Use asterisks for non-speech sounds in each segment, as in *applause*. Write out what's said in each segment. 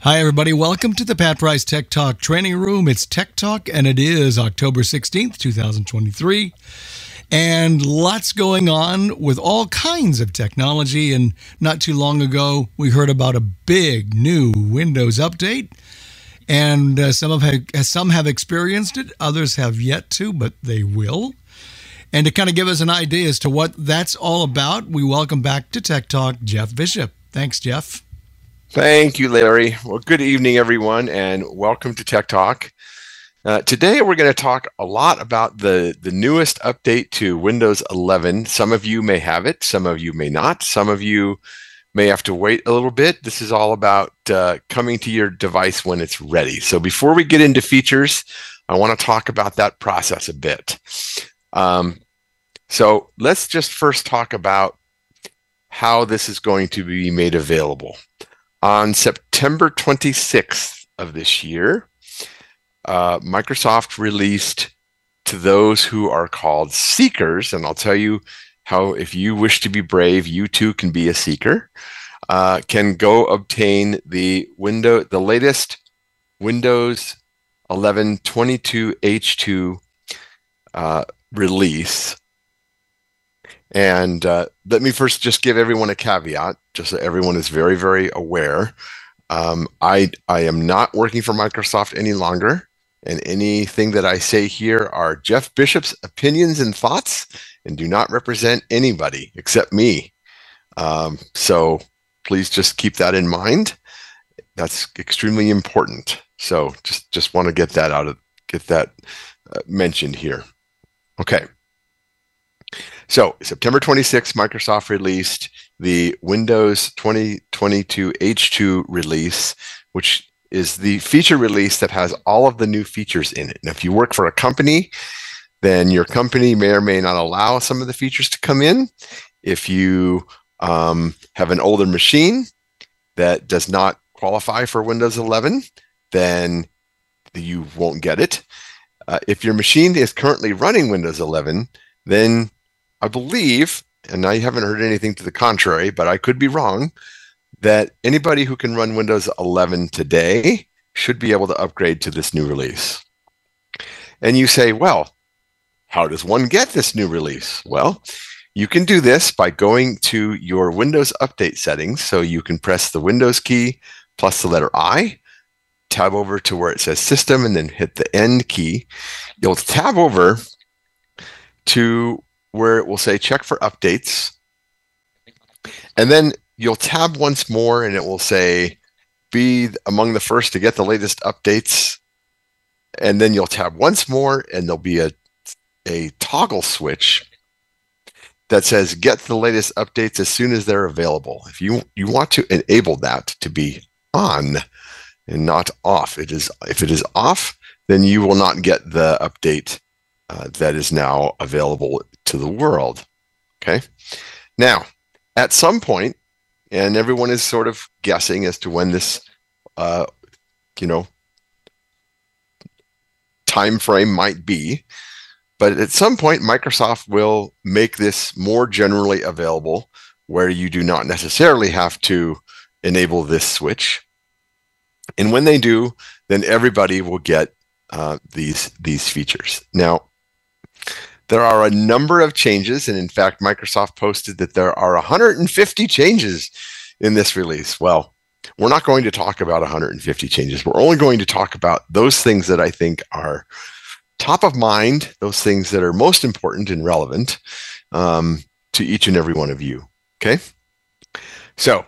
Hi, everybody. Welcome to the Pat Price Tek Talk Training Room. It's Tek Talk, and it is October 16th, 2023. And lots going on with all kinds of technology. And not too long ago, we heard about a big new Windows update. And uh, some, have, some have experienced it, others have yet to, but they will. And to kind of give us an idea as to what that's all about, we welcome back to Tek Talk Jeff Bishop. Thanks, Jeff. Thank you, Larry. Well, good evening, everyone, and welcome to Tek Talk. Uh, today, we're going to talk a lot about the, the newest update to Windows 11. Some of you may have it, some of you may not. Some of you may have to wait a little bit. This is all about uh, coming to your device when it's ready. So, before we get into features, I want to talk about that process a bit. Um, so, let's just first talk about how this is going to be made available. On September 26th of this year, uh, Microsoft released to those who are called seekers, and I'll tell you how, if you wish to be brave, you too can be a seeker. Uh, can go obtain the window, the latest Windows 11 22H2 uh, release. And uh, let me first just give everyone a caveat just so everyone is very, very aware. Um, I I am not working for Microsoft any longer, and anything that I say here are Jeff Bishop's opinions and thoughts, and do not represent anybody except me. Um, so please just keep that in mind. That's extremely important. So just just want to get that out of get that uh, mentioned here. Okay. So September 26th, Microsoft released the Windows 2022 H2 release, which is the feature release that has all of the new features in it. And if you work for a company, then your company may or may not allow some of the features to come in. If you um, have an older machine that does not qualify for Windows 11, then you won't get it. Uh, if your machine is currently running Windows 11, then I believe and I haven't heard anything to the contrary, but I could be wrong, that anybody who can run Windows 11 today should be able to upgrade to this new release. And you say, well, how does one get this new release? Well, you can do this by going to your Windows Update settings. So you can press the Windows key plus the letter I, tab over to where it says System, and then hit the End key. You'll tab over to where it will say check for updates. And then you'll tab once more and it will say be among the first to get the latest updates. And then you'll tab once more and there'll be a, a toggle switch that says get the latest updates as soon as they're available. If you you want to enable that to be on and not off, it is if it is off, then you will not get the update uh, that is now available to the world. Okay. Now, at some point, and everyone is sort of guessing as to when this, uh, you know, time frame might be. But at some point, Microsoft will make this more generally available, where you do not necessarily have to enable this switch. And when they do, then everybody will get uh, these these features. Now, there are a number of changes, and in fact, Microsoft posted that there are 150 changes in this release. Well, we're not going to talk about 150 changes. We're only going to talk about those things that I think are top of mind, those things that are most important and relevant um, to each and every one of you. Okay? So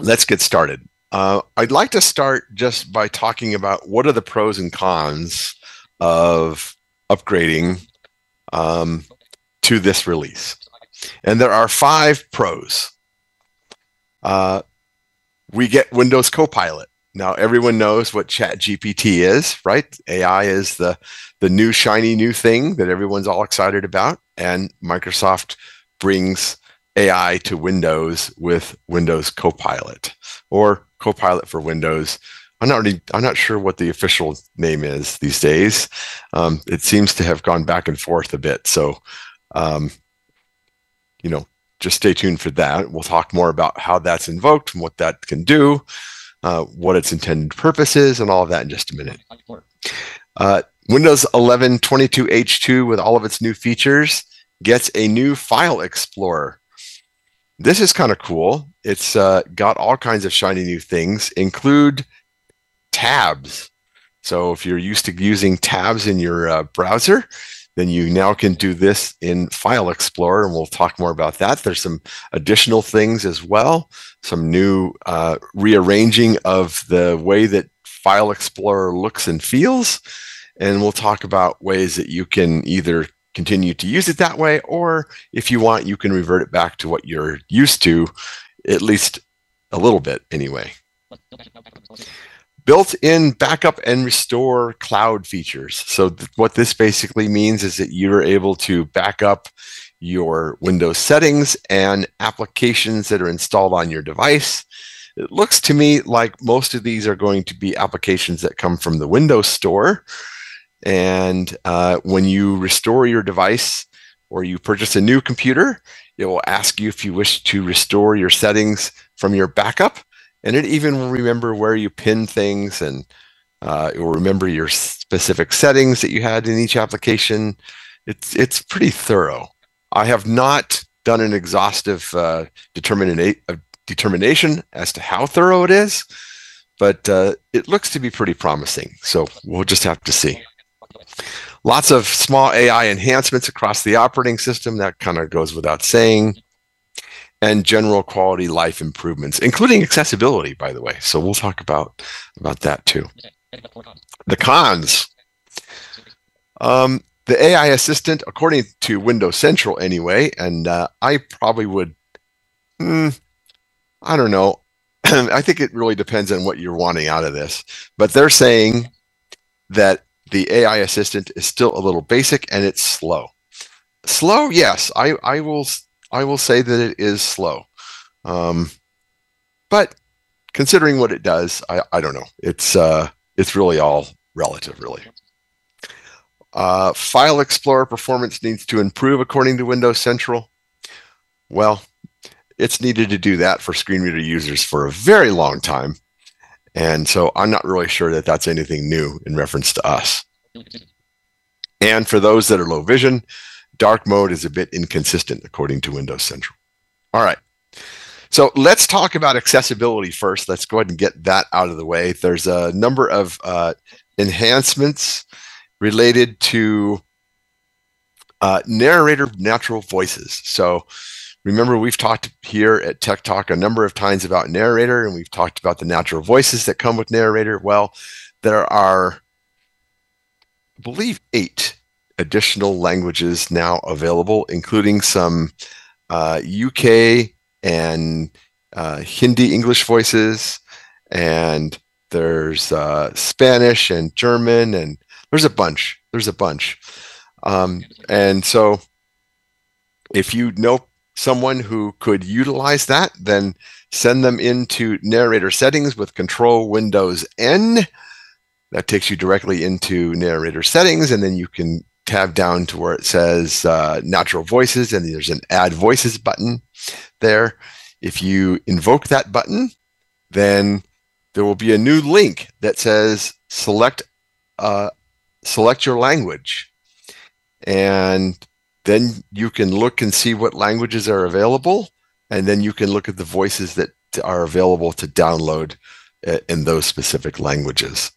let's get started. Uh, I'd like to start just by talking about what are the pros and cons of upgrading um, to this release. And there are five pros. Uh, we get Windows Copilot. Now everyone knows what ChatGPT is, right? AI is the the new shiny new thing that everyone's all excited about, and Microsoft brings AI to Windows with Windows Copilot or Copilot for Windows I'm not really, I'm not sure what the official name is these days. Um, it seems to have gone back and forth a bit. So, um, you know, just stay tuned for that. We'll talk more about how that's invoked and what that can do. uh, what its intended purpose is, and all of that in just a minute. Uh, Windows 11 22H2 with all of its new features gets a new file explorer. This is kind of cool. It's uh, got all kinds of shiny new things, include tabs. So if you're used to using tabs in your uh, browser, then you now can do this in File Explorer, and we'll talk more about that. There's some additional things as well, some new uh, rearranging of the way that File Explorer looks and feels, and we'll talk about ways that you can either continue to use it that way, or if you want, you can revert it back to what you're used to, at least a little bit anyway. Built-in backup and restore cloud features. So th- what this basically means is that you're able to back up your Windows settings and applications that are installed on your device. It looks to me like most of these are going to be applications that come from the Windows Store. And uh, when you restore your device or you purchase a new computer, it will ask you if you wish to restore your settings from your backup and it even will remember where you pin things and uh, it will remember your specific settings that you had in each application. It's it's pretty thorough. I have not done an exhaustive uh, determina- uh, determination as to how thorough it is, but uh, it looks to be pretty promising. So we'll just have to see. Lots of small AI enhancements across the operating system. That kind of goes without saying and general quality life improvements, including accessibility, by the way. So we'll talk about about that too. The cons. Um, the AI assistant, according to Windows Central anyway, and uh, I probably would, hmm, I don't know. *clears throat* I think it really depends on what you're wanting out of this. But they're saying that the AI assistant is still a little basic and it's slow. Slow, yes, I, I will I will say that it is slow. Um, but considering what it does, I, I don't know. It's uh, it's really all relative, really. Uh, File Explorer performance needs to improve according to Windows Central. Well, it's needed to do that for screen reader users for a very long time. And so I'm not really sure that that's anything new in reference to us. And for those that are low vision, dark mode is a bit inconsistent according to Windows Central. All right. So let's talk about accessibility first. Let's go ahead and get that out of the way. There's a number of uh, enhancements related to uh, narrator natural voices. So remember, we've talked here at Tek Talk a number of times about narrator, and we've talked about the natural voices that come with narrator. Well, there are, I believe, eight additional languages now available, including some uh, UK and uh, Hindi English voices, and there's uh, Spanish and German, and there's a bunch. There's a bunch. Um, and so, if you know someone who could utilize that, then send them into narrator settings with Control Windows N. That takes you directly into narrator settings, and then you can tab down to where it says uh, natural voices and there's an add voices button there. If you invoke that button, then there will be a new link that says select uh, select your language. And then you can look and see what languages are available. And then you can look at the voices that are available to download uh, in those specific languages.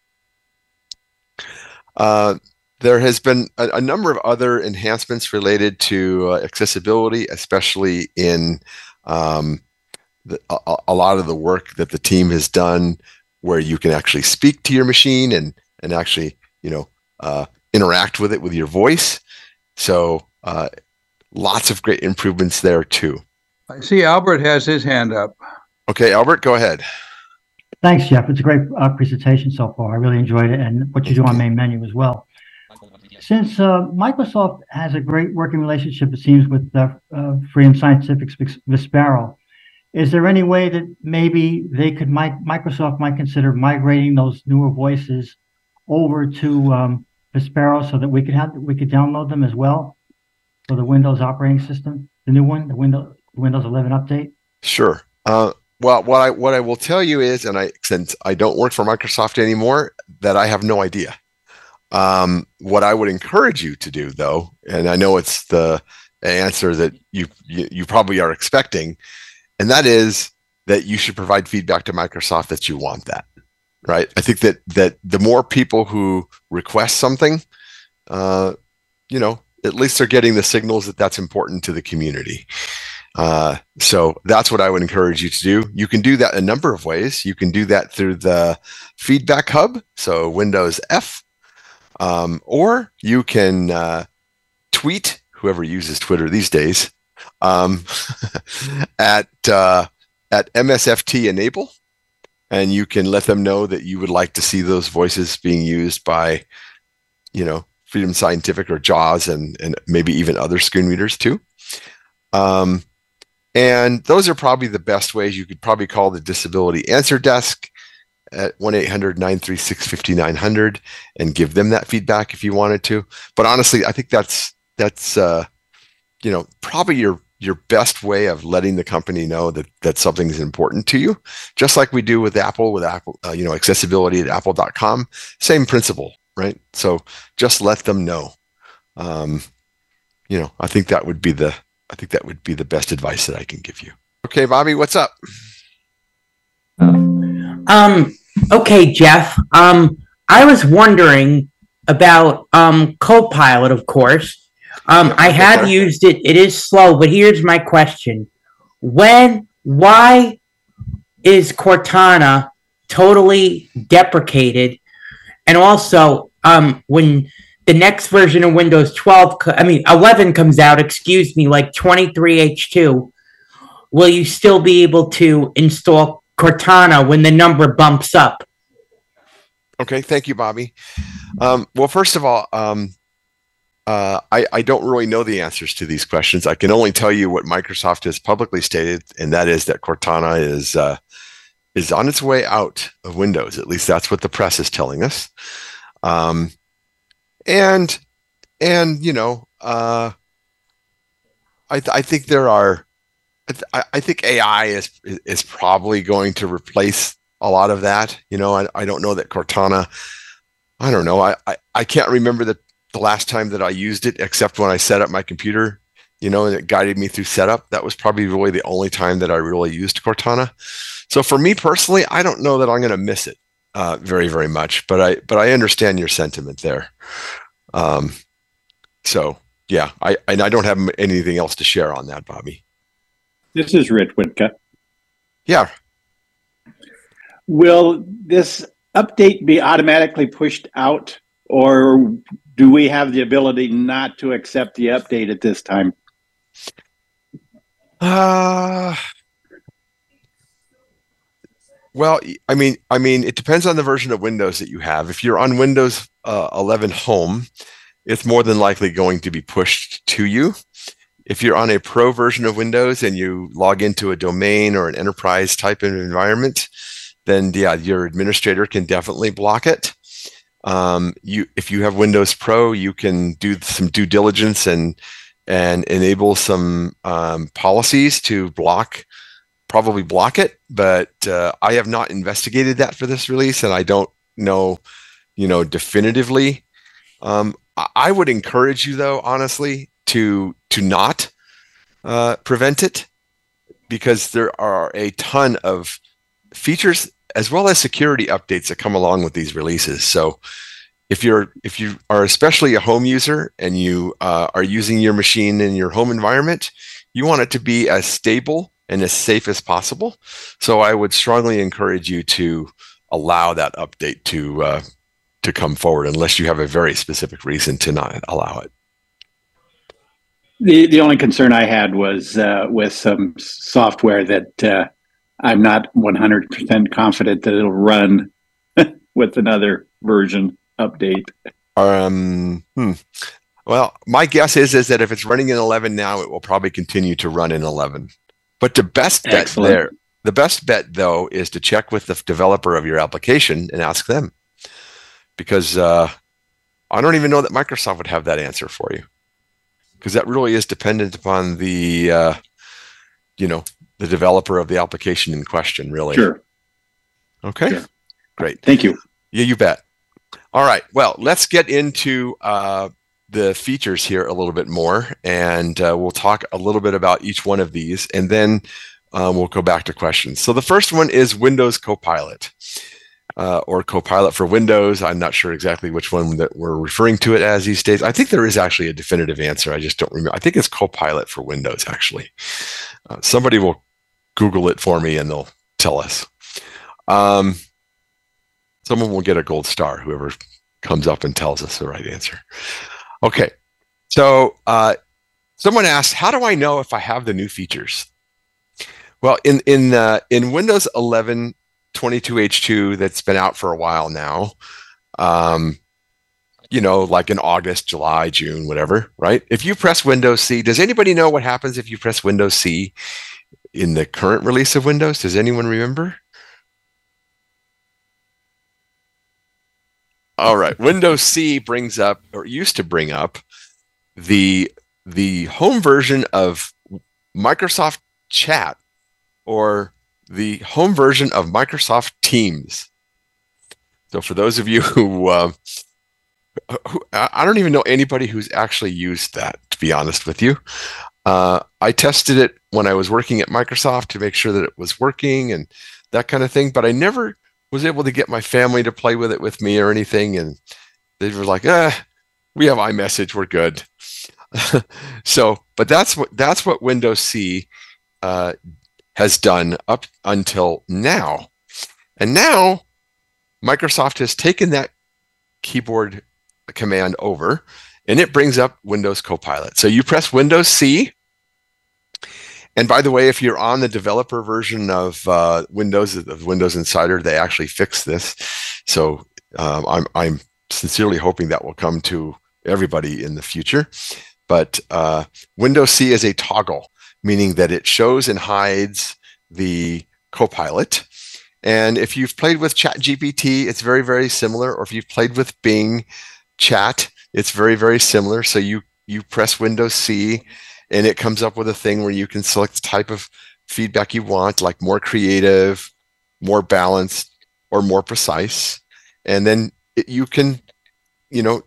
Uh, there has been a, a, number of other enhancements related to uh, accessibility, especially in um, the, a, a, lot of the work that the team has done, where you can actually speak to your machine and and actually you know uh, interact with it with your voice. So uh, lots of great improvements there too. I see Albert has his hand up. Okay, Albert, go ahead. Thanks, Jeff. It's a great uh, presentation so far. I really enjoyed it, and what you do on main menu as well. Since uh, Microsoft has a great working relationship, it seems, with uh, uh, Freedom Scientific's Vispero, is there any way that maybe they could, Microsoft might consider migrating those newer voices over to um, Vispero so that we could have we could download them as well for the Windows operating system, the new one, the Windows Windows 11 update? Sure. Uh, well, what I what I will tell you is, and I since I don't work for Microsoft anymore, that I have no idea. Um, what I would encourage you to do, though, and I know it's the answer that you, you probably are expecting, and that is that you should provide feedback to Microsoft that you want that. Right. I think that that the more people who request something, uh, you know, at least they're getting the signals that that's important to the community. Uh, so that's what I would encourage you to do. You can do that a number of ways. You can do that through the feedback hub, so Windows F, um, or you can uh, tweet whoever uses Twitter these days um, *laughs* at uh, at MSFT enable, and you can let them know that you would like to see those voices being used by, you know, Freedom Scientific or JAWS and and maybe even other screen readers too. Um, and those are probably the best ways. You could probably call the Disability Answer Desk at 1 800 936 5900 and give them that feedback if you wanted to. But honestly, I think that's, that's, uh, you know, probably your, your best way of letting the company know that, that something is important to you, just like we do with Apple, with Apple, uh, you know, accessibility at apple.com, same principle, right? So just let them know. Um, you know, I think that would be the, I think that would be the best advice that I can give you. Okay, Bobby, what's up? Um, okay, Jeff. Um, I was wondering about um, Copilot, of course. Um, I have used it. It is slow, but here's my question: When, why is Cortana totally deprecated? And also, um, when the next version of Windows 12, I mean 11 comes out, excuse me, like 23H2, will you still be able to install Cortana when the number bumps up? Okay, thank you, Bobby. Um, well, first of all, um, uh, I, I, don't really know the answers to these questions. I can only tell you what Microsoft has publicly stated, and that is that Cortana is uh, is on its way out of Windows. At least that's what the press is telling us. Um, and and you know uh, I th- I think there are I, I think AI is is probably going to replace a lot of that. You know, I, I don't know that Cortana. I don't know. I, I, I can't remember the, the last time that I used it except when I set up my computer, you know, and it guided me through setup. That was probably really the only time that I really used Cortana. So for me personally, I don't know that I'm going to miss it uh, very very much. But I but I understand your sentiment there. Um, so yeah, I and I don't have anything else to share on that, Bobby. This is Rich Whitka. Yeah. Will this update be automatically pushed out, or do we have the ability not to accept the update at this time? Uh, well, I mean, I mean, it depends on the version of Windows that you have. If you're on Windows uh, 11 Home, it's more than likely going to be pushed to you. If you're on a pro version of Windows and you log into a domain or an enterprise type of environment, then yeah, your administrator can definitely block it. Um, you, if you have Windows Pro, you can do some due diligence and and enable some um, policies to block probably block it, but uh, I have not investigated that for this release, and I don't know, you know, definitively. Um, I would encourage you, though, honestly, to to not uh, prevent it because there are a ton of features as well as security updates that come along with these releases. So if you're if you are especially a home user and you uh, are using your machine in your home environment, you want it to be as stable and as safe as possible. So I would strongly encourage you to allow that update to uh, to come forward, unless you have a very specific reason to not allow it. The the only concern I had was uh, with some software that uh, I'm not 100% confident that it'll run *laughs* with another version update. Um, hmm. Well, my guess is is that if it's running in 11 now, it will probably continue to run in 11. But the best bet Excellent. there, the best bet though, is to check with the developer of your application and ask them, because uh, I don't even know that Microsoft would have that answer for you, because that really is dependent upon the, uh, you know, the developer of the application in question, really. Sure. Okay. Sure. Great. Thank you. Yeah, you bet. All right. Well, let's get into uh, the features here a little bit more, and uh, we'll talk a little bit about each one of these, and then um, we'll go back to questions. So the first one is Windows Copilot. Uh, or Copilot for Windows. I'm not sure exactly which one that we're referring to it as these days. I think there is actually a definitive answer. I just don't remember. I think it's Copilot for Windows, actually. Uh, somebody will Google it for me and they'll tell us. Um, someone will get a gold star, whoever comes up and tells us the right answer. Okay. So uh, someone asked, how do I know if I have the new features? Well, in in uh, in Windows 11 22H2 that's been out for a while now, um, you know, like in August, July, June, whatever, right? If you press Windows C, does anybody know what happens if you press Windows C in the current release of Windows? Does anyone remember? All right, Windows C brings up or used to bring up the the home version of Microsoft Chat or the home version of Microsoft Teams. So for those of you *laughs* who, uh, who I don't even know anybody who's actually used that, to be honest with you. Uh, I tested it when I was working at Microsoft to make sure that it was working and that kind of thing, but I never was able to get my family to play with it with me or anything. And they were like, "Ah, we have iMessage, we're good." *laughs* so, but that's what that's what Windows C uh, has done up until now. And now Microsoft has taken that keyboard command over and it brings up Windows Copilot. So you press Windows C. And by the way, if you're on the developer version of uh, Windows, of Windows Insider, they actually fixed this. So um, I'm, I'm sincerely hoping that will come to everybody in the future. But uh, Windows C is a toggle, meaning that it shows and hides the Copilot. And if you've played with ChatGPT, it's very, very similar. Or if you've played with Bing Chat, it's very, very similar. So you you press Windows C, and it comes up with a thing where you can select the type of feedback you want, like more creative, more balanced, or more precise. And then it, you can, you know,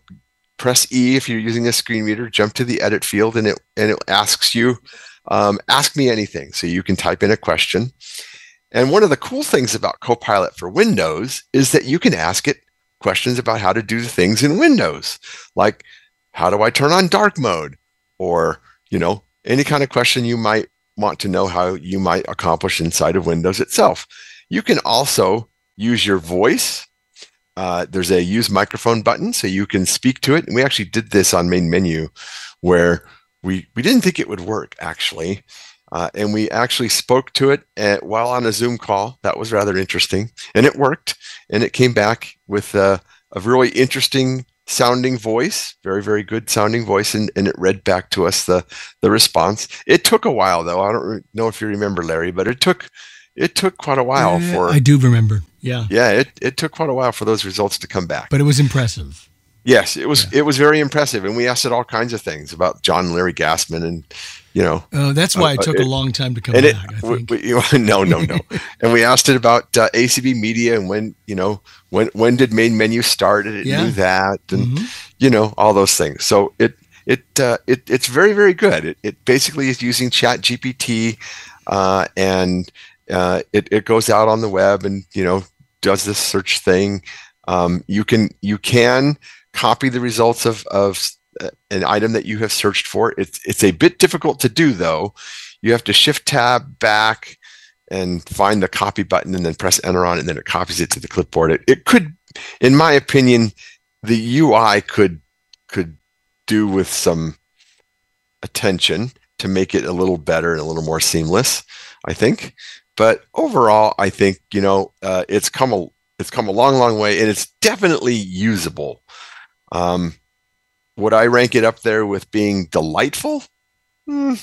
press E if you're using a screen reader, jump to the edit field, and it and it asks you, um, ask me anything. So you can type in a question. And one of the cool things about Copilot for Windows is that you can ask it questions about how to do things in Windows, like how do I turn on dark mode, or you know any kind of question you might want to know how you might accomplish inside of Windows itself. You can also use your voice. Uh, there's a use microphone button, so you can speak to it. And we actually did this on main menu, where we we didn't think it would work actually, uh, and we actually spoke to it at, while on a Zoom call. That was rather interesting, and it worked. And it came back with a, a really interesting sounding voice, very very good sounding voice, and, and it read back to us the the response. It took a while though. I don't know if you remember, Larry, but it took it took quite a while Uh, for I do remember. Yeah. yeah it, it took quite a while for those results to come back. But it was impressive. Yes, it was. It was very impressive, and we asked it all kinds of things about John and Larry Gassman, and you know, Uh, that's why Uh, it took it- a long time to come and it. back. I We, think. we, *laughs* no, no, no. *laughs* and we asked it about uh, ACB Media and when you know when when did main menu start, and it Yeah. knew that, and Mhm. you know all those things. So it it uh, it it's very very good. It, it basically is using Chat GPT, uh, and uh, it it goes out on the web and you know does this search thing. Um, you can you can copy the results of of uh, an item that you have searched for. It's it's a bit difficult to do though. You have to shift tab back and find the copy button and then press enter on it and then it copies it to the clipboard. It, it could, in my opinion, the UI could could do with some attention to make it a little better and a little more seamless. I think, but overall, I think you know uh, it's come a it's come a long, long way, and it's definitely usable. Um, would I rank it up there with being delightful? Hmm,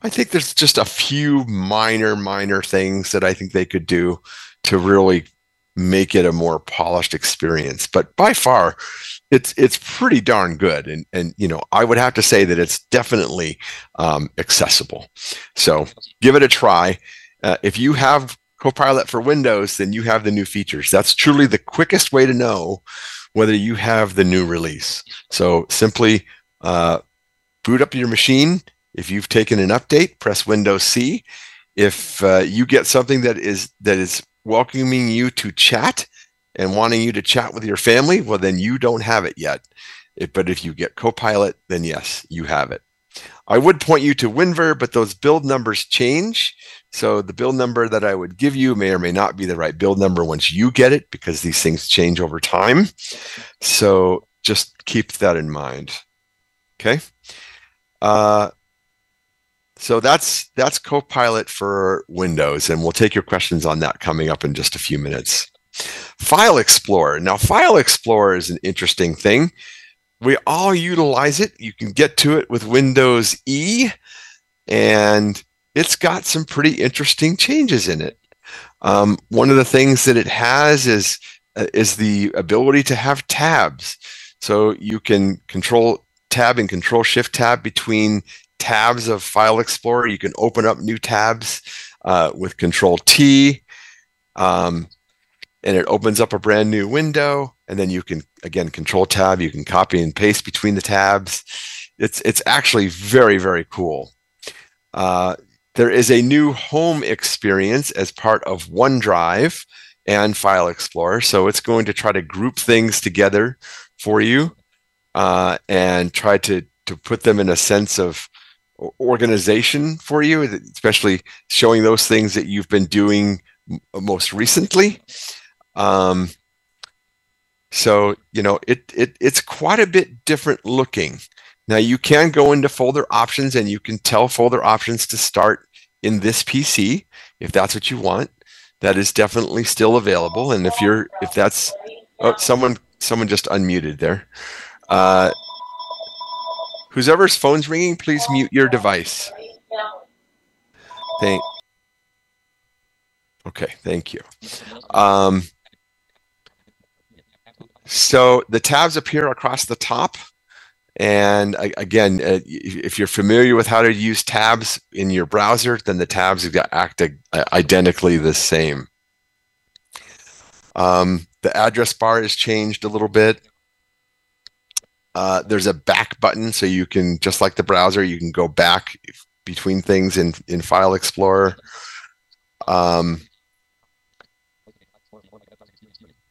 I think there's just a few minor, minor things that I think they could do to really make it a more polished experience. But by far, it's it's pretty darn good, and and you know I would have to say that it's definitely um, accessible. So give it a try. Uh, if you have Copilot for Windows, then you have the new features. That's truly the quickest way to know whether you have the new release. So simply uh, boot up your machine. If you've taken an update, press Windows C. If uh, you get something that is that is welcoming you to chat and wanting you to chat with your family, well, then you don't have it yet. But if you get Copilot, then yes, you have it. I would point you to WinVer, but those build numbers change. So the build number that I would give you may or may not be the right build number once you get it because these things change over time. So just keep that in mind. Okay. Uh, so that's that's Copilot for Windows, and we'll take your questions on that coming up in just a few minutes. File Explorer. Now, File Explorer is an interesting thing. We all utilize it. You can get to it with Windows E, and it's got some pretty interesting changes in it. Um, one of the things that it has is uh, is the ability to have tabs, so you can control tab and control shift tab between tabs of File Explorer. You can open up new tabs uh, with Control T, um, and it opens up a brand new window. And then you can again Control Tab. You can copy and paste between the tabs. It's it's actually very very cool. Uh, there is a new home experience as part of OneDrive and File Explorer. So it's going to try to group things together for you uh, and try to to put them in a sense of organization for you, especially showing those things that you've been doing most recently. Um, so you know it, it it's quite a bit different looking. Now you can go into folder options and you can tell folder options to start in this PC if that's what you want. That is definitely still available. And if you're if that's oh someone someone just unmuted there. Uh, Whoever's phone's ringing, please mute your device. Thank. Okay, thank you. Um, so the tabs appear across the top. And again, uh, if you're familiar with how to use tabs in your browser, then the tabs have got act identically the same. Um, the address bar is changed a little bit. Uh, there's a back button, so you can just like the browser, you can go back between things in in File Explorer. Um,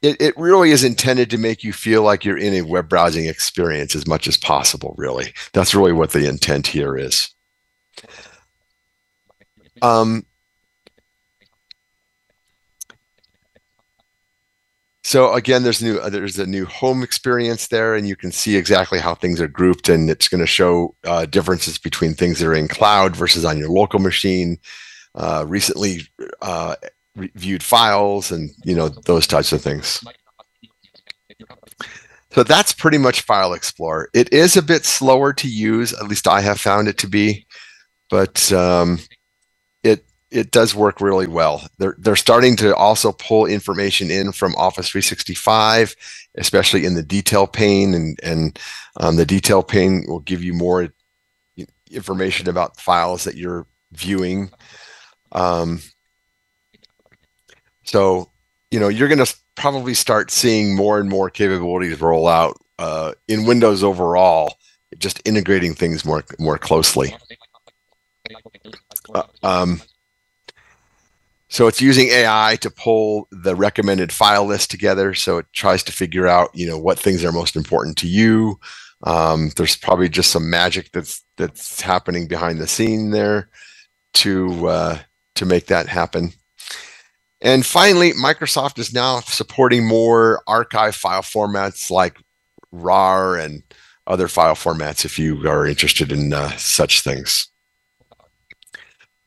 it, it really is intended to make you feel like you're in a web browsing experience as much as possible, really. That's really what the intent here is. Um, So again, there's new there's a new home experience there, and you can see exactly how things are grouped, and it's going to show uh, differences between things that are in cloud versus on your local machine, uh, recently uh, viewed files, and you know those types of things. So that's pretty much File Explorer. It is a bit slower to use, at least I have found it to be, but um, it it does work really well. They're they're starting to also pull information in from Office 365, especially in the detail pane, and and um, the detail pane will give you more information about files that you're viewing. Um, so you know you're going to probably start seeing more and more capabilities roll out uh, in Windows overall, just integrating things more more closely. Uh, um, so it's using AI to pull the recommended file list together. So it tries to figure out, you know, what things are most important to you. Um, there's probably just some magic that's that's happening behind the scene there to uh, to make that happen. And finally, Microsoft is now supporting more archive file formats like RAR and other file formats if you are interested in uh, such things.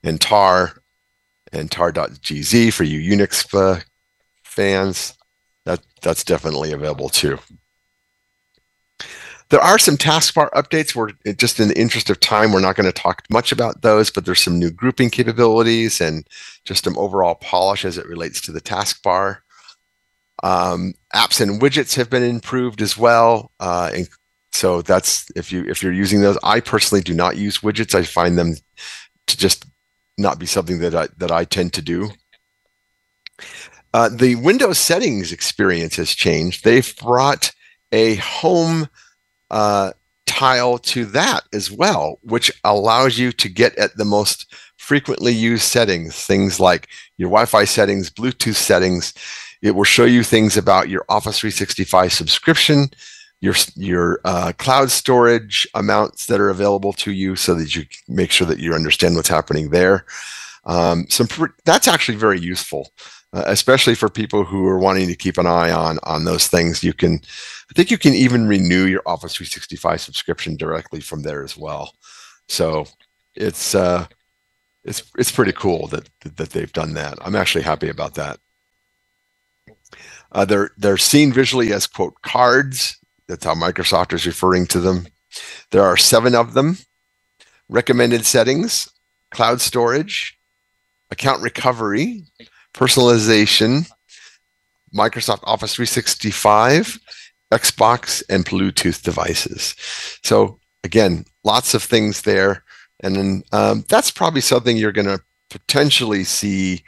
And tar and tar.gz for you Unix uh, fans. That that's definitely available too. There are some taskbar updates. We're just in the interest of time, we're not going to talk much about those, but there's some new grouping capabilities and just some overall polish as it relates to the taskbar. Um, apps and widgets have been improved as well. Uh, and so that's if you if you're using those. I personally do not use widgets. I find them to just not be something that I that I tend to do. Uh, the Windows settings experience has changed. They've brought a home uh, tile to that as well, which allows you to get at the most frequently used settings, things like your Wi Fi settings, Bluetooth settings. It will show you things about your Office 365 subscription, your, your uh, cloud storage amounts that are available to you so that you make sure that you understand what's happening there. Um, some that's actually very useful, uh, especially for people who are wanting to keep an eye on on those things. You can, I think, you can even renew your Office 365 subscription directly from there as well. So it's uh, it's it's pretty cool that that they've done that. I'm actually happy about that. Uh, they're they're seen visually as quote cards. That's how Microsoft is referring to them. There are seven of them. Recommended settings, cloud storage, account recovery, personalization, Microsoft Office 365, Xbox, and Bluetooth devices. So again, lots of things there. And then um, that's probably something you're going to potentially see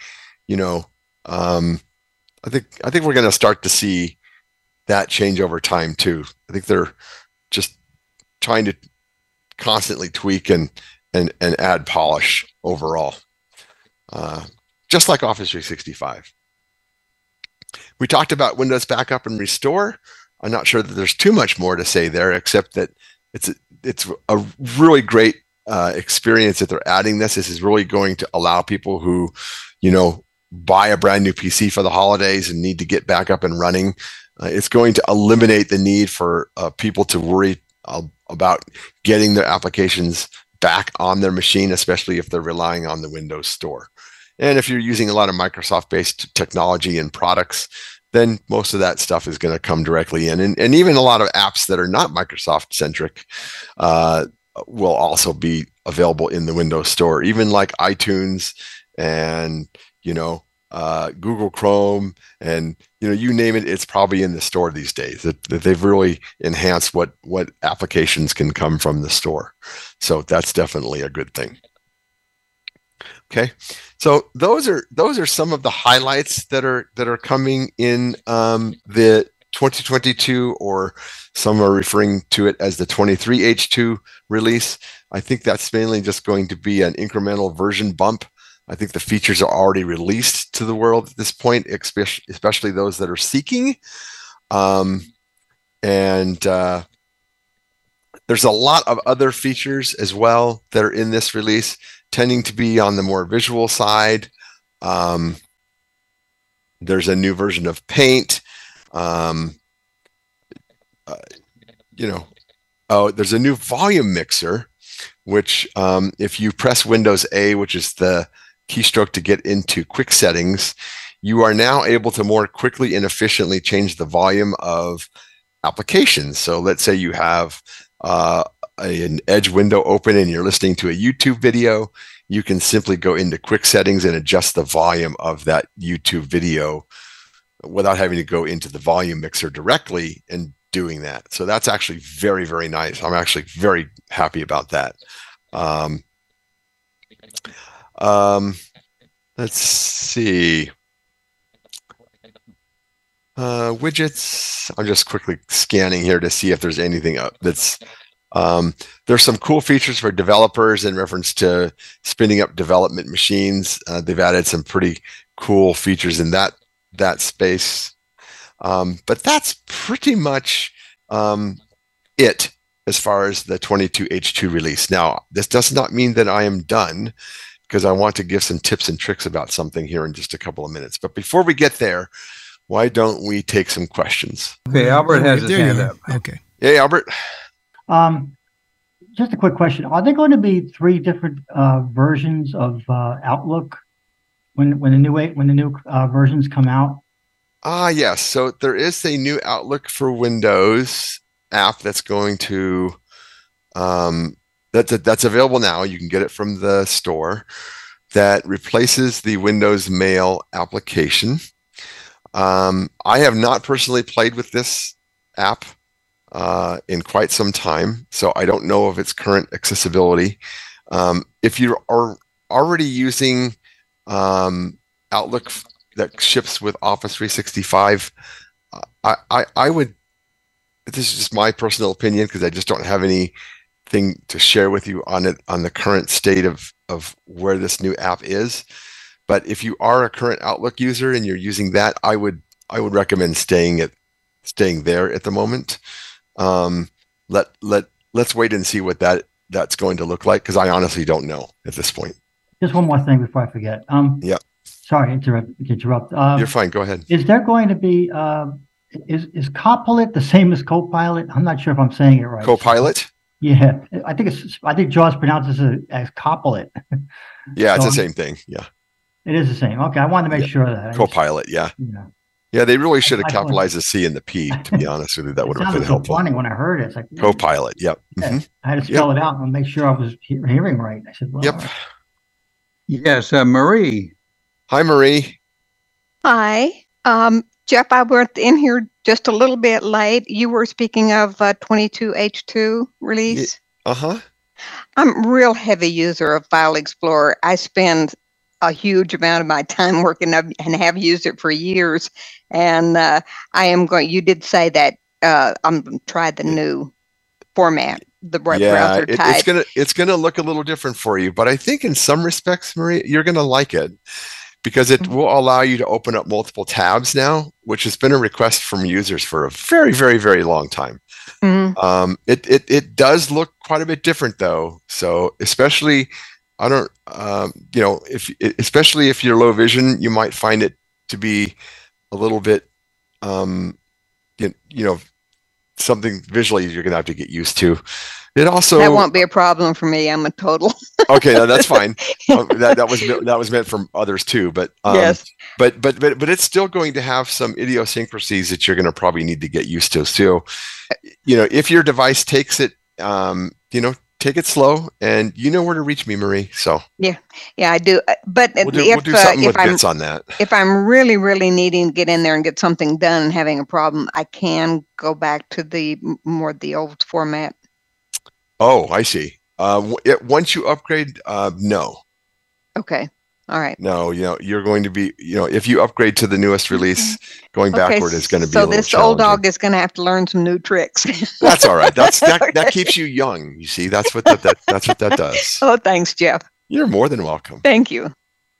you know um, i think i think we're going to start to see that change over time too. I think they're just trying to constantly tweak and and and add polish overall. Uh, just like office 365 we talked about windows backup and restore i'm not sure that there's too much more to say there except that it's a, it's a really great uh, experience that they're adding this. This is really going to allow people who, you know, buy a brand new PC for the holidays and need to get back up and running. Uh, it's going to eliminate the need for uh, people to worry uh, about getting their applications back on their machine, especially if they're relying on the Windows Store. And if you're using a lot of Microsoft based technology and products, then most of that stuff is going to come directly in. And, and even a lot of apps that are not Microsoft centric, uh, will also be available in the Windows Store, even like iTunes and you know uh, Google Chrome and you know you name it, it's probably in the store these days. That, that they've really enhanced what what applications can come from the store, so that's definitely a good thing. Okay, so those are those are some of the highlights that are that are coming in um, the 2022 or some are referring to it as the 23H2 release. I think that's mainly just going to be an incremental version bump. I think the features are already released to the world at this point, especially those that are seeking. Um, and uh, there's a lot of other features as well that are in this release, tending to be on the more visual side. Um, there's a new version of Paint. Um, uh, you know, oh, there's a new volume mixer, which um, if you press Windows A, which is the keystroke to get into quick settings, you are now able to more quickly and efficiently change the volume of applications. So let's say you have uh, a, an Edge window open and you're listening to a YouTube video, you can simply go into quick settings and adjust the volume of that YouTube video without having to go into the volume mixer directly and doing that. So that's actually very, very nice. I'm actually very happy about that. Um, um, let's see. Uh, widgets. I'm just quickly scanning here to see if there's anything up that's. Um, there's some cool features for developers in reference to spinning up development machines. Uh, they've added some pretty cool features in that that space. Um, but that's pretty much um, it as far as the 22H2 release. Now, this does not mean that I am done because I want to give some tips and tricks about something here in just a couple of minutes. But before we get there, why don't we take some questions? Okay, Albert has his hand up. Okay. Hey, Albert. Um, just a quick question: Are there going to be three different uh, versions of uh, Outlook when when the new when the new uh, versions come out? Ah, yes. So there is a new Outlook for Windows app that's going to um, that's that's available now. You can get it from the store. That replaces the Windows Mail application. Um, I have not personally played with this app uh, in quite some time, so I don't know of its current accessibility. Um, if you are already using um, Outlook that ships with Office 365, I, I, I would. This is just my personal opinion because I just don't have anything to share with you on it on the current state of of where this new app is. But if you are a current Outlook user and you're using that, I would I would recommend staying at staying there at the moment. Um, let let let's wait and see what that that's going to look like because I honestly don't know at this point. Just one more thing before I forget. Um, Yeah. Sorry, interrupt. Interrupt. Uh, You're fine. Go ahead. is there going to be uh, is is Copilot the same as Copilot? I'm not sure if I'm saying it right. Copilot. Yeah, I think it's. I think Jaws pronounces it as Copilot. Yeah, it's the same thing. Yeah, It is the same. Okay, I wanted to make Yeah. sure that. Just- Copilot. Yeah, know. Yeah. They really should have capitalized the C and the P. To be honest with you, that would have sounded been so helpful. funny when I heard it. It's like Copilot. Yep. Yeah. Mhm. I had to spell it out and make sure I was he- hearing right. I said, well, Yep. Yes, uh, Marie. Hi, Marie. Hi. Um, Jeff, I went in here just a little bit late. You were speaking of uh, 22H2 release. Uh huh. I'm a real heavy user of File Explorer. I spend a huge amount of my time working up and have used it for years. And uh, I am going, you did say that uh, I'm going to try the new format, the yeah, browser it- type. it's gonna it's gonna look a little different for you, but I think in some respects, Marie, you're gonna like it because it Mhm. will allow you to open up multiple tabs now, which has been a request from users for a very, very, very long time. Mhm. Um, it, it it does look quite a bit different though. So especially, I don't, um, you know, if especially if you're low vision, you might find it to be a little bit, um, you, you know, something visually you're gonna have to get used to. It also that won't be a problem for me. I'm a total. *laughs* okay, no, that's fine. Um, that that was meant- that was meant for others too, but um, yes. but but but but it's still going to have some idiosyncrasies that you're going to probably need to get used to. So, you know, if your device takes it, um, you know, take it slow, and you know where to reach me, Marie. So Yeah, yeah, I do. Uh, But we'll do, if, we'll do uh, something if I'm bits on that. if I'm really, really needing to get in there and get something done and having a problem, I can go back to the more the old format. Oh, I see. Uh, w- it, once you upgrade, uh, no, Okay. All right. no, you know, you're going to be, you know, if you upgrade to the newest release, going. Okay, backward is going to be so a this old dog is going to have to learn some new tricks. *laughs* That's all right. That's that, *laughs* that keeps you young. You see, that's what that, that that's what that does. *laughs* oh, thanks, Jeff. You're more than welcome. Thank you.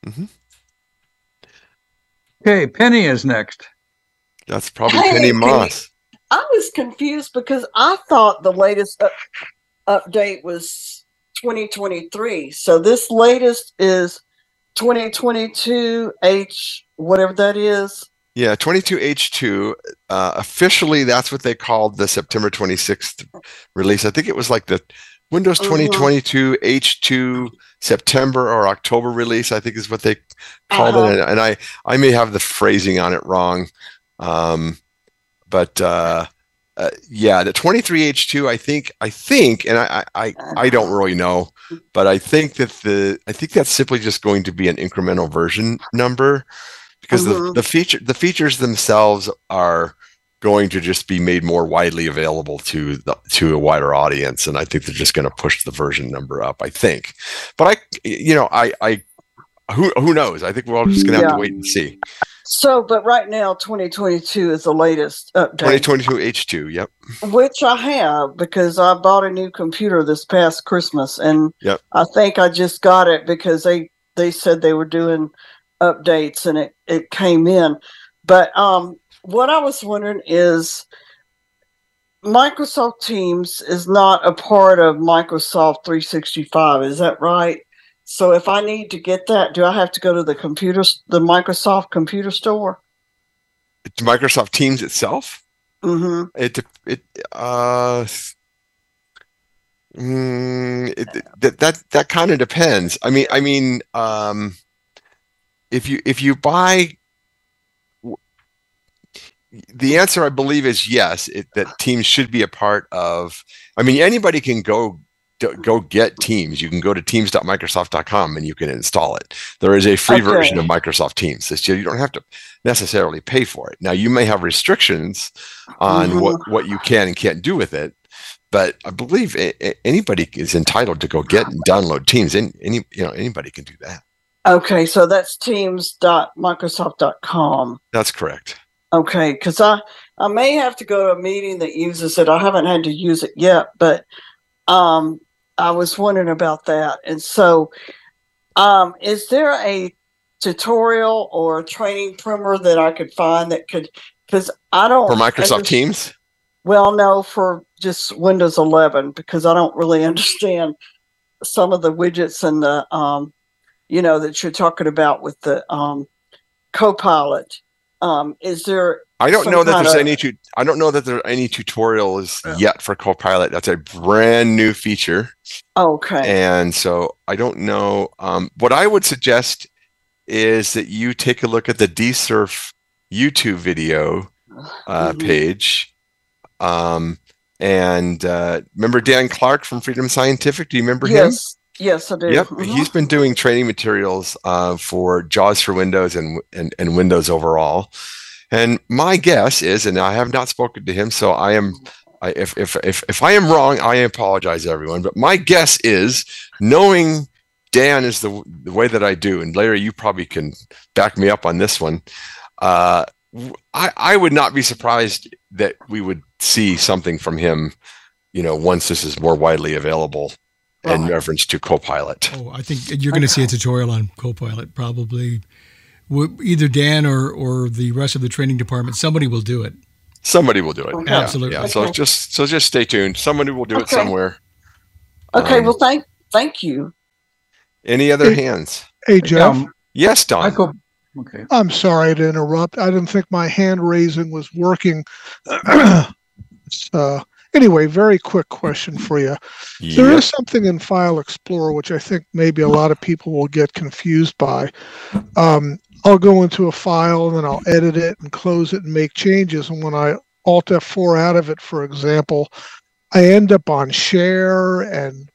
Mm-hmm. Okay, Penny is next. That's probably Hey, Penny Penny. Moss. I was confused because I thought the latest up, update was 2023. So this latest is 2022 H whatever that is. Yeah, 22H2. Uh, officially, that's what they called the September 26th release. I think it was like the Windows Mhm. 2022 H2 September or October release. I think is what they called Uh-huh. it, and, and I I may have the phrasing on it wrong, um, but uh, uh, yeah, the 23H2. I think I think, and I I I, don't really know, but I think that the I think that's simply just going to be an incremental version number because the, Mhm. the feature the features themselves are going to just be made more widely available to the to a wider audience and i think they're just going to push the version number up i think but i you know i i who who knows i think we're all just going to have to wait and see So, but right now 2022 is the latest update, 2022 h2 yep which I have because I bought a new computer this past Christmas, and Yep. I think I just got it because they they said they were doing updates and it it came in. But um, what I was wondering is. Microsoft Teams is not a part of Microsoft 365. Is that right? So if I need to get that, do I have to go to the computer, the Microsoft computer store? It's microsoft teams itself Mm-hmm. it it uh mm, it, that that that kind of depends i mean i mean um if you if you buy the answer i believe is yes it, that teams should be a part of i mean anybody can go go get Teams. You can go to teams.microsoft.com and you can install it. There is a free Okay. version of Microsoft Teams. It's you don't have to necessarily pay for it. Now you may have restrictions on what what you can and can't do with it, but I believe a- a- anybody is entitled to go get and download Teams. Any, any you know anybody can do that. Okay, so that's teams.microsoft.com. That's correct. Okay, because I I may have to go to a meeting that uses it. I haven't had to use it yet, but um, I was wondering about that. And so, um, is there a tutorial or a training primer that I could find that could? Because I don't For Microsoft Teams, Well, no, for just Windows 11 because I don't really *laughs* understand some of the widgets and the um, you know that you're talking about with the um, Copilot. Um, is there? I don't know that there's kinda- any. Tu- I don't know that there are any tutorials yet for Copilot. That's a brand new feature. Okay. And so I don't know. Um, what I would suggest is that you take a look at the DSurf YouTube video uh, Mhm. page. Um, and uh, remember Dan Clark from Freedom Scientific? Do you remember him? Yes. I do. Yep, Mhm. he's been doing training materials uh, for JAWS for Windows and, and and Windows overall. And my guess is, and I have not spoken to him, so I am. I, if, if if if I am wrong, I apologize, everyone. But my guess is, knowing Dan is the the way that I do, and Larry, you probably can back me up on this one. Uh, I would not be surprised that we would see something from him, you know, once this is more widely available in reference to Copilot. Oh, I think you're going to see a tutorial on Copilot probably. Either Dan or or the rest of the training department, somebody will do it. Somebody will do it. Okay. Yeah, Absolutely. Yeah. So Okay. just so just stay tuned. Somebody will do it somewhere. Okay. Um, well, thank thank you. Any other Hey, hands? Hey, Jeff. Um, Yes, Don. Michael, okay. I'm sorry to interrupt. I didn't think my hand raising was working. *clears throat* uh, anyway, very quick question for you. There Yep. is something in File Explorer which I think maybe a lot of people will get confused by. Um, I'll go into a file and then I'll edit it and close it and make changes. And when I Alt F4 out of it, for example, I end up on share and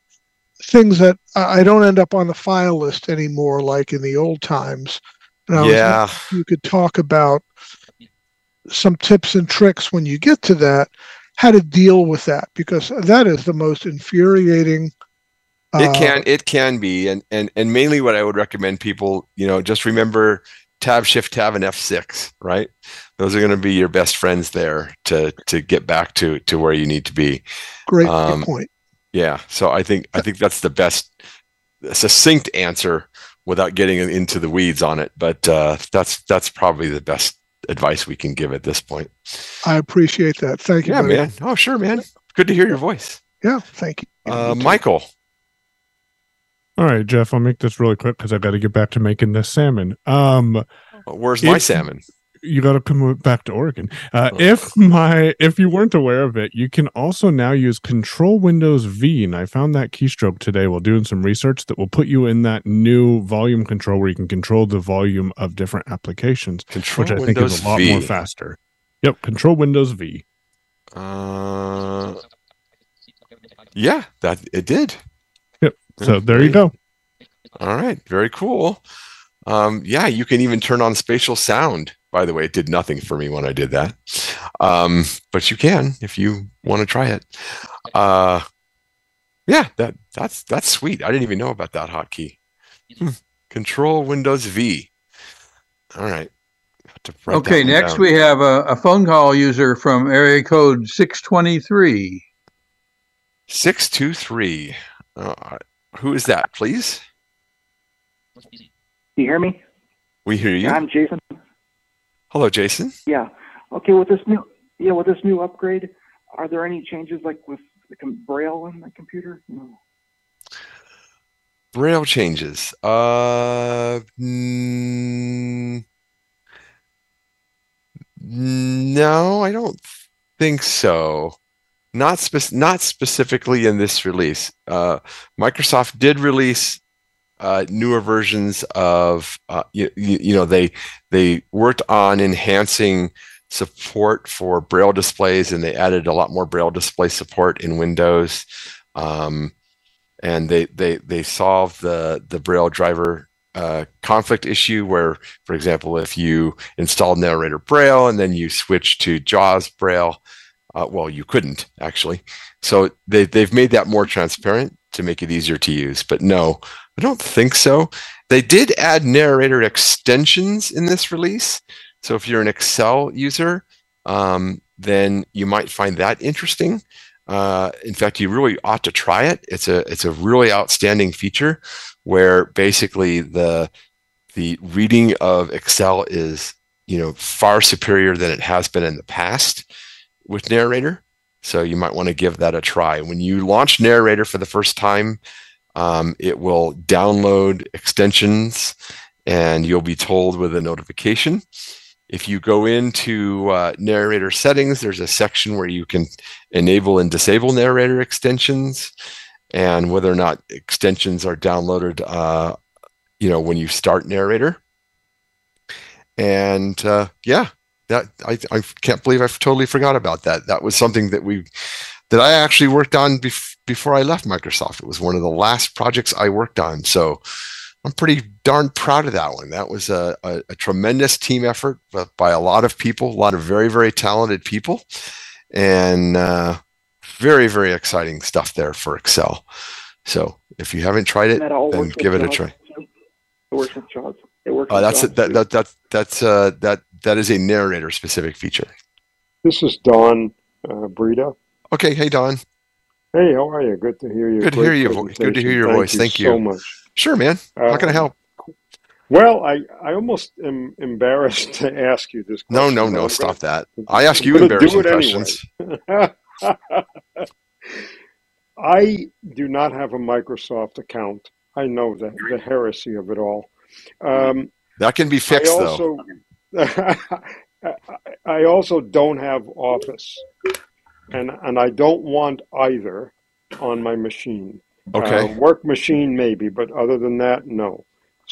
things that I don't end up on the file list anymore, like in the old times. And I was Yeah. you could talk about some tips and tricks when you get to that, how to deal with that, because that is the most infuriating. It uh, can it can be, and and and mainly what I would recommend people, you know, just remember Tab Shift Tab and F6, right? Those are going to be your best friends there to to get back to to where you need to be. Great um, point. Yeah. So I think I think that's the best succinct answer without getting into the weeds on it. But uh, that's that's probably the best advice we can give at this point. I appreciate that. Thank you. Yeah, buddy. man. Oh, sure, man. Good to hear your voice. Yeah, thank you. Uh, You. Michael. All right, Jeff, I'll make this really quick because I've got to get back to making this salmon. Um, Where's my salmon? You got to come back to Oregon. Uh, Oh. if my if you weren't aware of it, you can also now use Control Windows V, and I found that keystroke today while doing some research that will put you in that new volume control where you can control the volume of different applications, Control which I think Windows is a lot V. more faster. Yep, Control Windows V. Uh, yeah, that it did. Yep. So there you go. All right, very cool. Um, yeah, you can even turn on spatial sound. By the way, it did nothing for me when I did that, um, but you can if you want to try it. Uh, yeah, that that's that's sweet. I didn't even know about that hotkey. Hmm. Control Windows V. All right. Have to write that Okay, next down. we have a, a phone call user from area code 623. six two three. Uh, who is that, please? you hear me? We hear you. I'm Jason. Hello, Jason. Yeah. Okay. With this new, yeah, with this new upgrade, are there any changes like with the com- braille on the computer? No. Braille changes. Uh, mm, no, I don't think so. Not spec- not specifically in this release. Uh, Microsoft did release uh, newer versions of uh, you, you, know they they worked on enhancing support for Braille displays, and they added a lot more Braille display support in Windows. Um, and they they they solve the the Braille driver uh, conflict issue where, for example, if you installed Narrator Braille and then you switch to JAWS Braille, uh, well, you couldn't actually. So they they've made that more transparent to make it easier to use. But no, I don't think so. They did add narrator extensions in this release. So if you're an Excel user, um, then you might find that interesting. Uh, in fact, you really ought to try it. It's a it's a really outstanding feature where basically the the reading of Excel is you know far superior than it has been in the past with narrator. So you might want to give that a try. When you launch narrator for the first time, um, it will download extensions and you'll be told with a notification. If you go into uh, narrator settings, there's a section where you can enable and disable narrator extensions and whether or not extensions are downloaded, uh, you know, when you start narrator. And uh, yeah, that I, I can't believe I totally forgot about that. That was something that we that I actually worked on bef- before I left Microsoft. It was one of the last projects I worked on. So I'm pretty darn proud of that one. That was a, a, a tremendous team effort by a lot of people, a lot of very, very talented people, and uh, very, very exciting stuff there for Excel. So if you haven't tried it, then give it a try. It works with JAWS. It works. Uh, that's JAWS it. That, that, that, that's uh, that that is a narrator specific feature. This is Don uh, Brita. Okay, hey Don. Hey, how are you? Good to hear you. Good to hear your voice. Good to hear your voice. Thank you so much. Sure, man. How can I Uh, help? Well, I, I almost am embarrassed *laughs* to ask you this. No, question, no, no. I'm Stop that. I ask you embarrassing questions. anyway. *laughs* I do not have a Microsoft account. I know that the heresy of it all. Um, That can be fixed, I though. also, *laughs* I- I also don't have Office, and and I don't want either on my machine. Okay. Uh, work machine maybe, but other than that, no.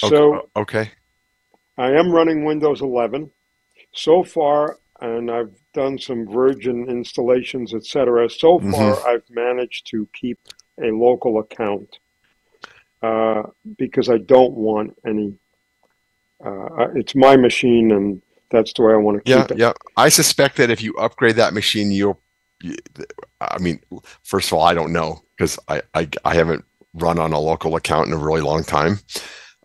Okay. So okay. I am running Windows 11 so far, and I've done some Virgin installations, etc. So far, Mhm. I've managed to keep a local account uh, because I don't want any. Uh, it's my machine, and that's the way I want to Yeah, keep it. yeah. I suspect that if you upgrade that machine, you'll. I mean, first of all, I don't know because I, I I haven't run on a local account in a really long time.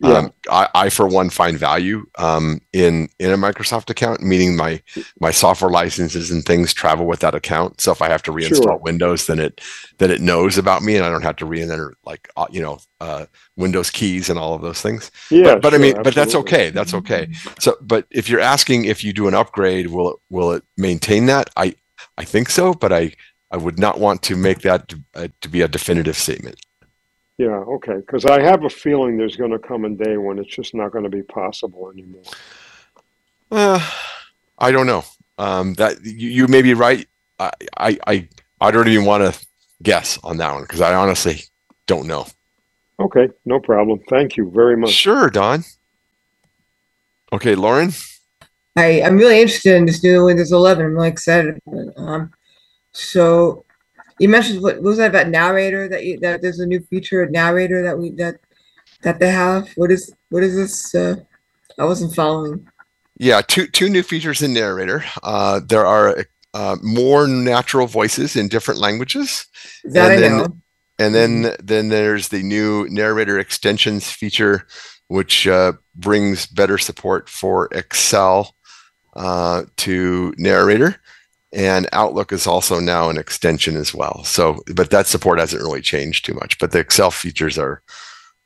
Yeah. Um, I, I for one find value um, in in a Microsoft account, meaning my my software licenses and things travel with that account. So if I have to reinstall Sure. Windows, then it then it knows about me, and I don't have to re-enter like uh, you know uh, Windows keys and all of those things. Yeah, but, but I sure, mean, but that's okay. That's okay. So, but if you're asking if you do an upgrade, will it will it maintain that? I I think so, but I I would not want to make that to, uh, to be a definitive statement. Yeah, okay. Because I have a feeling there's going to come a day when it's just not going to be possible anymore. Uh, I don't know. Um, that you, you may be right. I, I I I don't even want to guess on that one because I honestly don't know. Okay, no problem. Thank you very much. Sure, Don. Okay, Lauren. I, I'm really interested in this new Windows 11. I'm really excited. Um, so you mentioned what, what was that about narrator that you, that there's a new feature of narrator that we that that they have. What is what is this? Uh, I wasn't following. Yeah, two two new features in narrator. Uh, there are uh, more natural voices in different languages. That and I then, know. And then then there's the new narrator extensions feature, which uh, brings better support for Excel uh, to narrator. And Outlook is also now an extension as well. So, but that support hasn't really changed too much. But the Excel features are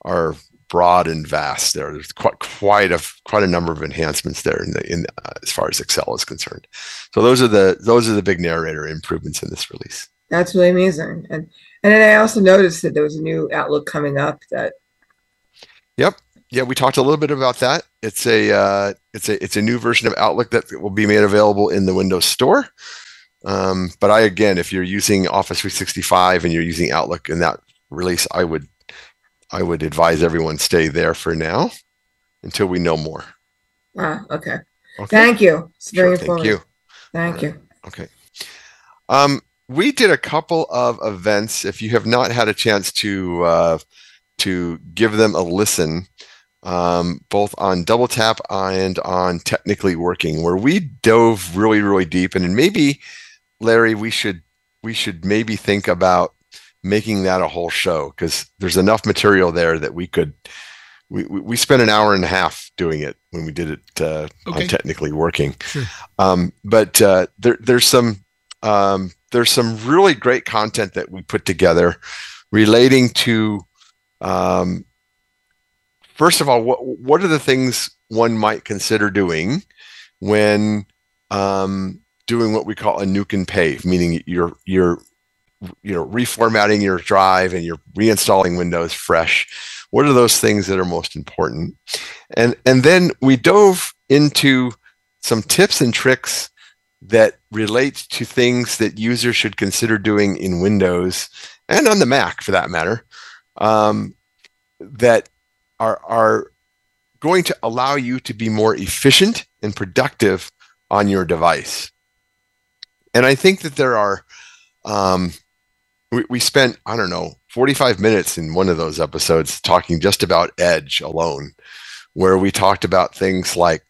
are broad and vast. There- There's quite quite a quite a number of enhancements there in the in uh, as far as Excel is concerned. So those are the those are the big narrator improvements in this release. That's really amazing. And and then I also noticed that there was a new Outlook coming up that Yep. Yeah, we talked a little bit about that. It's a uh, it's a it's a new version of Outlook that will be made available in the Windows Store. Um, but I again, if you're using Office 365 and you're using Outlook in that release, I would I would advise everyone stay there for now until we know more. ah, okay. Okay. Thank you. It's very Sure, thank you. Thank you. Okay. Um, we did a couple of events. If you have not had a chance to uh, to give them a listen, um, both on Double Tap and on Technically Working, where we dove really, really deep. And maybe, Larry, we should we should maybe think about making that a whole show because there's enough material there that we could. We, we spent an hour and a half doing it when we did it uh, Okay. on Technically Working. Sure. Um, but uh, there, there's some um, there's some really great content that we put together relating to um, first of all what what are the things one might consider doing when um, doing what we call a nuke and pave? Meaning you're you're you know reformatting your drive and you're reinstalling windows fresh. What are those things that are most important? And and then we dove into some tips and tricks that relate to things that users should consider doing in Windows and on the Mac for that matter, um, that are, are going to allow you to be more efficient and productive on your device. And I think that there are, um, we, we spent, I don't know, 45 minutes in one of those episodes talking just about Edge alone, where we talked about things like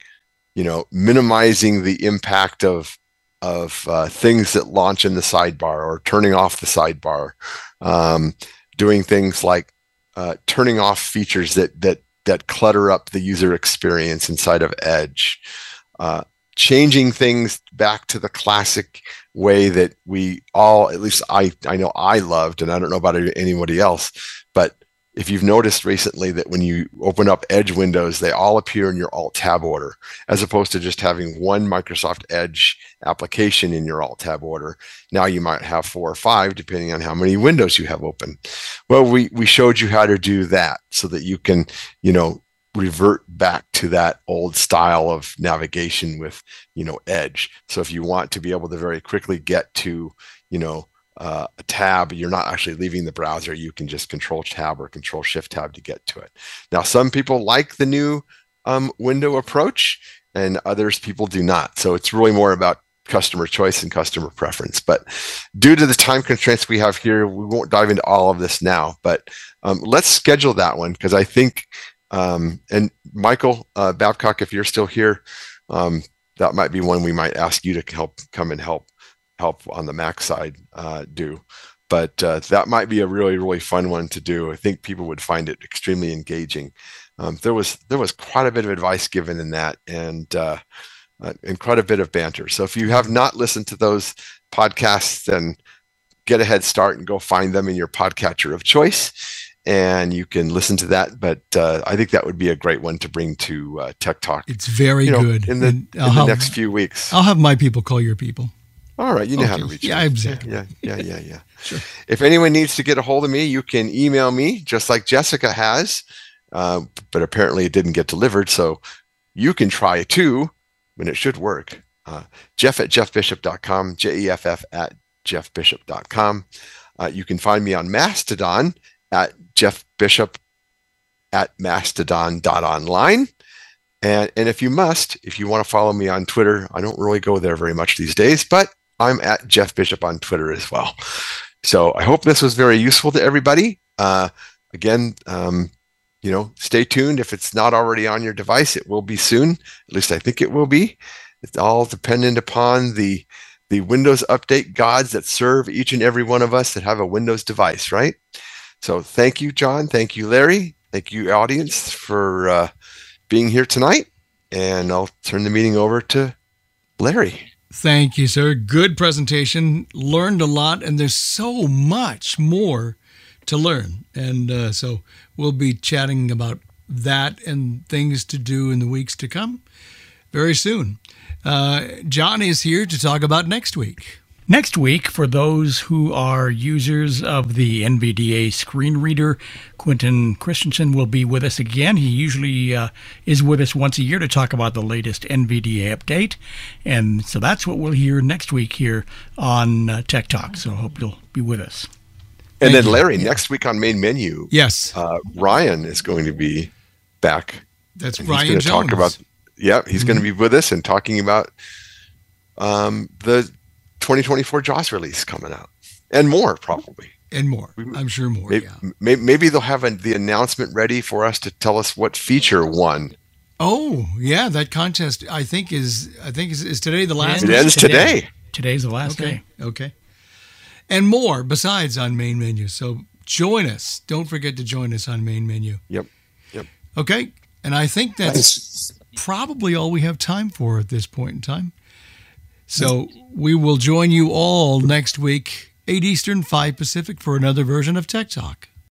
you know minimizing the impact of of uh, things that launch in the sidebar or turning off the sidebar um, doing things like uh, turning off features that that that clutter up the user experience inside of edge. Uh, changing things back to the classic way that we all at least i i know i loved and i don't know about anybody else but if you've noticed recently that when you open up Edge windows, they all appear in your Alt Tab order, as opposed to just having one Microsoft Edge application in your Alt Tab order. Now you might have four or five, depending on how many windows you have open. Well, we we showed you how to do that so that you can, you know, revert back to that old style of navigation with, you know, Edge. So if you want to be able to very quickly get to, you know, uh, a tab, you're not actually leaving the browser. You can just control tab or control shift tab to get to it. Now, some people like the new um, window approach and others people do not. So it's really more about customer choice and customer preference. But due to the time constraints we have here, we won't dive into all of this now, but um, let's schedule that one because I think, um, and Michael uh, Babcock, if you're still here, um, that might be one we might ask you to help come and help help on the Mac side uh, do. But uh, that might be a really really fun one to do. I think people would find it extremely engaging. Um, there was there was quite a bit of advice given in that, and uh, uh, and quite a bit of banter. So if you have not listened to those podcasts, then get a head start and go find them in your podcatcher of choice, and you can listen to that. But uh, I think that would be a great one to bring to uh, Tek Talk. It's very you know, good. in the, in the have- next few weeks. I'll have my people call your people. All right, you know how to Okay. reach Yeah, me. exactly. Yeah, yeah, yeah, yeah. *laughs* Sure. If anyone needs to get a hold of me, you can email me just like Jessica has, uh, but apparently it didn't get delivered. So you can try it too, and it should work. Uh, Jeff at jeffbishop.com, J E F F at jeffbishop.com. Uh, you can find me on Mastodon at jeffbishop at mastodon.online. And, and if you must, if you want to follow me on Twitter, I don't really go there very much these days, but I'm at Jeff Bishop on Twitter as well. So I hope this was very useful to everybody. Uh, again, um, you know, stay tuned. If it's not already on your device, it will be soon. At least I think it will be. It's all dependent upon the the Windows update gods that serve each and every one of us that have a Windows device, right? So thank you, John. Thank you, Larry. Thank you, audience, for uh, being here tonight. And I'll turn the meeting over to Larry. Thank you, sir. Good presentation. Learned a lot, and there's so much more to learn. And uh, so we'll be chatting about that and things to do in the weeks to come very soon. Uh, John is here to talk about next week. Next week, for those who are users of the NVDA screen reader, Quentin Christensen will be with us again. He usually uh, is with us once a year to talk about the latest NVDA update. And so that's what we'll hear next week here on uh, Tek Talk. So I hope you'll be with us. And Thank then you. Larry, next week on main menu, Yes, uh, Ryan is going to be back. that's And Ryan going to Jones. talk about. Yeah, he's going to be with us and talking about um, the 2024 JAWS release coming out, and more probably. And more. I'm sure more. Maybe, yeah. maybe, maybe they'll have a, the announcement ready for us to tell us what feature won. Oh, yeah, that contest I think is I think is, is today the last. It ends today. Today's the last Okay. day. Okay. And more besides on main menu. So join us. Don't forget to join us on main menu. Yep. Yep. Okay. And I think that's probably all we have time for at this point in time. So we will join you all next week, 8 Eastern, 5 Pacific, for another version of Tek Talk.